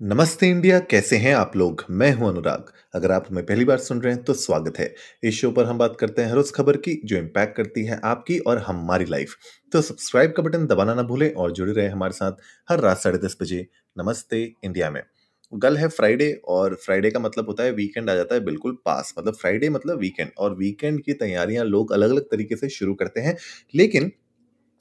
नमस्ते इंडिया, कैसे हैं आप लोग? मैं हूँ अनुराग। अगर आप हमें पहली बार सुन रहे हैं तो स्वागत है। इस शो पर हम बात करते हैं हर उस खबर की जो इम्पैक्ट करती है आपकी और हमारी लाइफ तो सब्सक्राइब का बटन दबाना ना भूलें और जुड़े रहे हमारे साथ हर रात साढ़े दस बजे। नमस्ते इंडिया में। कल है फ्राइडे और फ्राइडे का मतलब होता है वीकेंड आ जाता है बिल्कुल पास। मतलब फ्राइडे मतलब वीकेंड और वीकेंड की तैयारियाँ लोग अलग अलग तरीके से शुरू करते हैं। लेकिन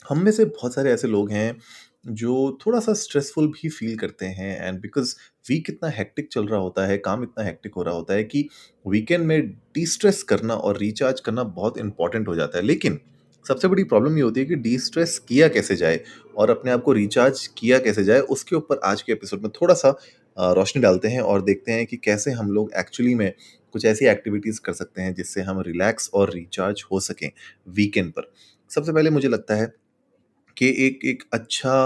हम में से बहुत सारे ऐसे लोग हैं जो थोड़ा-सा स्ट्रेसफुल भी फ़ील करते हैं एंड बिकॉज़ वीक इतना हेक्टिक चल रहा होता है, काम इतना हेक्टिक हो रहा होता है कि वीकेंड में डिस्ट्रेस करना और रिचार्ज करना बहुत इंपॉर्टेंट हो जाता है। लेकिन सबसे बड़ी प्रॉब्लम ये होती है कि डिस्ट्रेस किया कैसे जाए और अपने आप को रिचार्ज किया कैसे जाए, उसके ऊपर आज के एपिसोड में थोड़ा-सा रोशनी डालते हैं और देखते हैं कि कैसे हम लोग एक्चुअली में कुछ ऐसी एक्टिविटीज़ कर सकते हैं जिससे हम रिलैक्स और रिचार्ज हो सकें वीकेंड पर। सबसे पहले मुझे लगता है कि एक एक अच्छा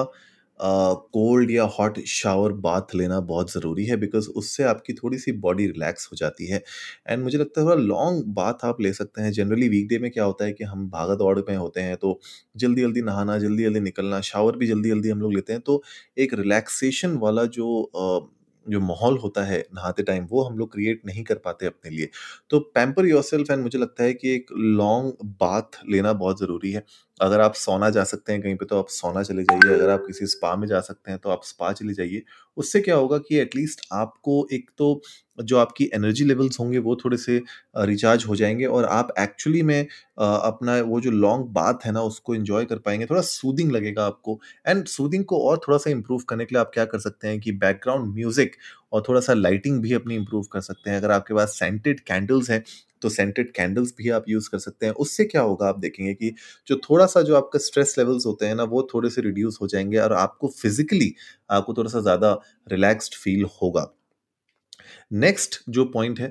कोल्ड या हॉट शावर बाथ लेना बहुत ज़रूरी है बिकॉज़ उससे आपकी थोड़ी-सी बॉडी रिलैक्स हो जाती है एंड मुझे लगता है थोड़ा लॉन्ग बाथ आप ले सकते हैं। जनरली वीकडे में क्या होता है कि हम भागद-दौड़ में होते हैं तो जल्दी-जल्दी नहाना, जल्दी-जल्दी निकलना, शावर भी जल्दी-जल्दी हम लोग लेते हैं तो एक रिलैक्सेशन वाला जो जो माहौल होता है नहाते टाइम वो हम लोग क्रिएट नहीं कर पाते अपने लिए। तो पैम्पर योर सेल्फ एंड मुझे लगता है कि एक लॉन्ग बाथ लेना बहुत ज़रूरी है। अगर आप सोना जा सकते हैं कहीं पे तो आप सोना चले जाइए, अगर आप किसी स्पा में जा सकते हैं तो आप स्पा चले जाइए। उससे क्या होगा कि एटलीस्ट आपको एक तो जो आपकी एनर्जी लेवल्स होंगे वो थोड़े से रिचार्ज हो जाएँगे और आप एक्चुअली में अपना वो जो लॉन्ग बाथ है ना उसको इन्जॉय कर पाएँगे। थोड़ा सूदिंग लगेगा आपको। एंड सूदिंग को और थोड़ा-सा इम्प्रूव करने के लिए आप क्या कर सकते हैं कि बैकग्राउंड म्यूज़िक और थोड़ा-सा लाइटिंग भी अपनी इम्प्रूव कर सकते हैं। अगर आपके पास सेंटेड कैंडल्स हैं, तो सेंटेड कैंडल्स भी आप यूज़ कर सकते हैं। उससे क्या होगा आप देखेंगे कि जो थोड़ा-सा जो आपका स्ट्रेस लेवल्स होते हैं ना, वो थोड़े से रिड्यूस हो जाएँगे और आपको फिज़िकली आपको थोड़ा-सा ज़्यादा रिलैक्सड फ़ील होगा। नेक्स्ट जो पॉइंट है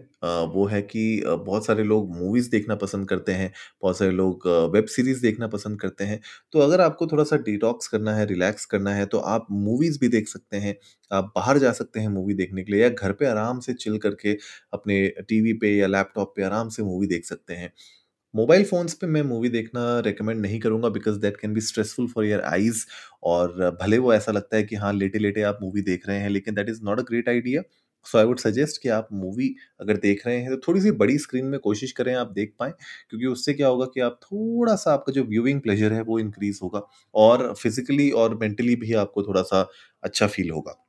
वो है कि बहुत सारे लोग मूवीज़ देखना पसंद करते हैं, बहुत सारे लोग वेब सीरीज़ देखना पसंद करते हैं। तो अगर आपको थोड़ा-सा डिटॉक्स करना है, रिलैक्स करना है, तो आप मूवीज़ भी देख सकते हैं। आप बाहर जा सकते हैं मूवी देखने के लिए या घर पे आराम से चिल करके अपने टीवी पे या लैपटॉप पे आराम से मूवी देख सकते हैं। मोबाइल फ़ोन्स पे मैं मूवी देखना रिकमेंड नहीं करूँगा because that can be stressful for your eyes और भले वो ऐसा लगता है कि हाँ, लेटे-लेटे आप मूवी देख रहे हैं, लेकिन that is not a great idea. So I would suggest कि आप मूवी अगर देख रहे हैं, तो थोड़ी-सी बड़ी स्क्रीन में कोशिश करें आप देख पाएँ, क्योंकि उससे क्या होगा कि आप थोड़ा-सा आपका जो व्यूइंग प्लेज़र है, वो इंक्रीज़ होगा और फिज़िकली और मेंटली भी आपको थोड़ा-सा अच्छा फ़ील होगा।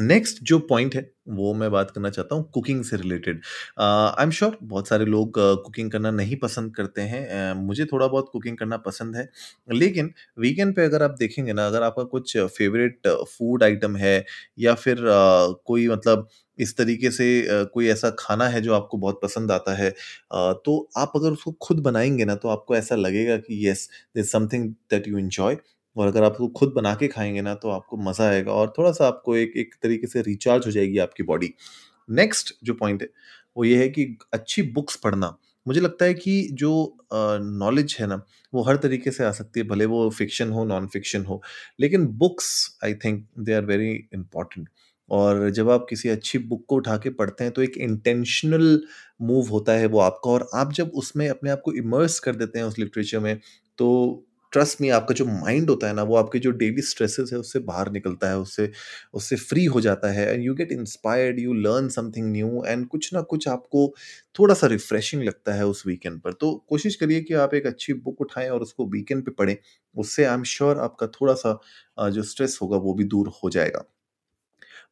नेक्स्ट जो पॉइंट है, वो मैं बात करना चाहता हूँ कुकिंग से रिलेटेड। आई एम श्योर बहुत सारे लोग कुकिंग करना नहीं पसंद करते हैं। अ, मुझे थोड़ा बहुत कुकिंग करना पसंद है। लेकिन वीकेंड पे अगर आप देखेंगे ना, अगर आपका कुछ फ़ेवरेट फ़ूड आइटम है या फिर अ, कोई मतलब इस तरीके से अ, कोई ऐसा खाना है जो आपको बहुत पसंद आता है अ, तो आप अगर उसको खुद बनाएँगे ना, तो आपको ऐसा लगेगा कि yes, is something that you enjoy और अगर आप उसको खुद बना के खाएँगे ना, तो आपको मज़ा आएगा और थोड़ा-सा आपको एक एक तरीके से रिचार्ज हो जाएगी आपकी बॉडी। नेक्स्ट जो पॉइंट है, वो ये है कि अच्छी बुक्स पढ़ना। मुझे लगता है कि जो नॉलेज है ना, वो हर तरीके से आ सकती है, भले वो फ़िक्शन हो, नॉन फ़िक्शन हो। लेकिन books I think they are very important और जब आप किसी अच्छी बुक को उठा के पढ़ते हैं, तो एक इंटेंशनल मूव होता है वो आपका और आप जब उसमें अपने आप को इमर्स कर देते हैं उस लिटरेचर में, तो ट्रस्ट में आपका जो माइंड होता है ना, वो आपके जो डेली स्ट्रेसेस है, उससे बाहर निकलता है, उससे उससे फ्री हो जाता है and you get inspired you learn something new and कुछ ना कुछ आपको थोड़ा-सा रिफ्रेशिंग लगता है उस वीकेंड पर। तो कोशिश करिए कि आप एक अच्छी बुक उठाएँ और उसको वीकेंड पे पढ़ें। उससे आई एम श्योर आपका थोड़ा-सा जो स्ट्रेस होगा वो भी दूर हो जाएगा।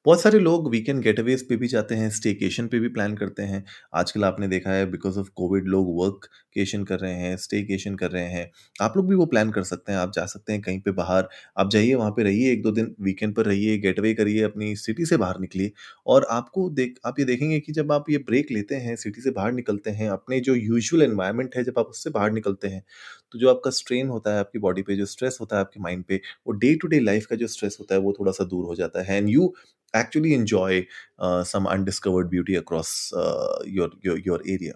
बहुत सारे लोग वीकेंड गेटअवेज़ पे भी जाते हैं, स्टेकेशन पे भी प्लान करते हैं। आजकल आपने देखा है बिकॉज़ ऑफ़ कोविड लोग वर्क केशन कर रहे हैं, स्टेकेशन कर रहे हैं। आप लोग भी वो प्लान कर सकते हैं, आप जा सकते हैं कहीं पे बाहर, आप जाइए वहाँ पे रहिए 1-2 दिन वीकेंड पर रहिए, गेटअवे करिए, अपनी सिटी से बाहर निकलिए और आपको देख आप ये देखेंगे कि जब आप ये ब्रेक लेते हैं, सिटी से बाहर निकलते हैं, अपने जो यूजुअल एनवायरनमेंट है, जब आप उससे बाहर निकलते हैं, तो जो आपका स्ट्रेन होता है आपकी बॉडी पे, जो स्ट्रेस होता है आपके माइंड पे, वो डे टू डे लाइफ़ का जो स्ट्रेस होता है, वो थोड़ा-सा दूर हो जाता है and you actually enjoy uh, some undiscovered beauty across uh, your your your area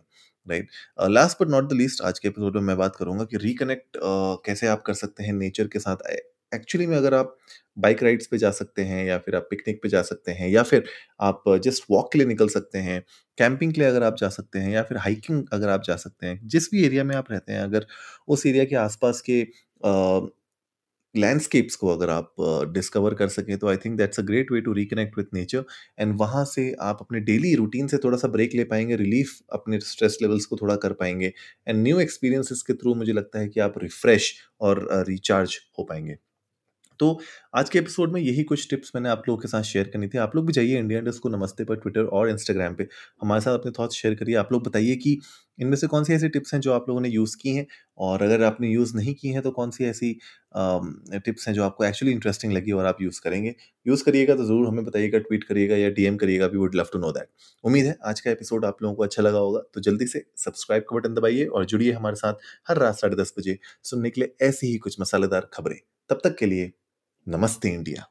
right last but not the least आज के एपिसोड में मैं बात करूँगा कि रिकनेक्ट कैसे आप कर सकते हैं नेचर के साथ। एक्चुअली में अगर आप बाइक राइड्स पे जा सकते हैं या फिर आप पिकनिक पे जा सकते हैं या फिर आप जस्ट वॉक के लिए निकल सकते हैं कैंपिंग के लिए अगर आप जा सकते हैं या फिर हाइकिंग अगर आप जा सकते हैं जिस भी एरिया में आप रहते हैं अगर उस एरिया के आसपास के लैंडस्केप्स को अगर आप डिस्कवर कर सकें तो I think that's a great way to reconnect with nature and वहाँ से आप अपने डेली रूटीन से थोड़ा सा ब्रेक ले पाएँगे रिलीफ अपने स्ट्रेस लेवल्स को थोड़ा कर पाएँगे. एंड न्यू एक्सपीरियंसिस के थ्रू मुझे लगता है कि आप रिफ्रेश और रिचार्ज हो पाएँगे। तो आज के एपिसोड में यही कुछ टिप्स मैंने आप लोगों के साथ शेयर करनी थी। आप लोग भी जाइए इंडिया इंडस्ट को नमस्ते पर ट्विटर और इंस्टाग्राम पे। हमारे साथ अपने थॉट्स शेयर करिए। आप लोग बताइए कि इनमें से कौन सी ऐसी टिप्स हैं जो आप लोगों ने यूज़ की हैं? और अगर आपने यूज़ नहीं की हैं तो कौन सी ऐसी टिप्स हैं जो आपको एक्चुअली इंटरेस्टिंग लगी और आप यूज़ करेंगे? यूज़ करिएगा तो ज़रूर हमें बताइएगा ट्वीट करिएगा या डीएम करिएगा we would love to know that उम्मीद है आज का एपिसोड आप लोगों को अच्छा लगा होगा। तो जल्दी से सब्सक्राइब का बटन दबाइए और जुड़िए हमारे साथ हर रात साढ़े दस बजे सुनने के लिए ऐसी ही कुछ मसालेदार खबरें। तब तक के लिए नमस्ते इंडिया।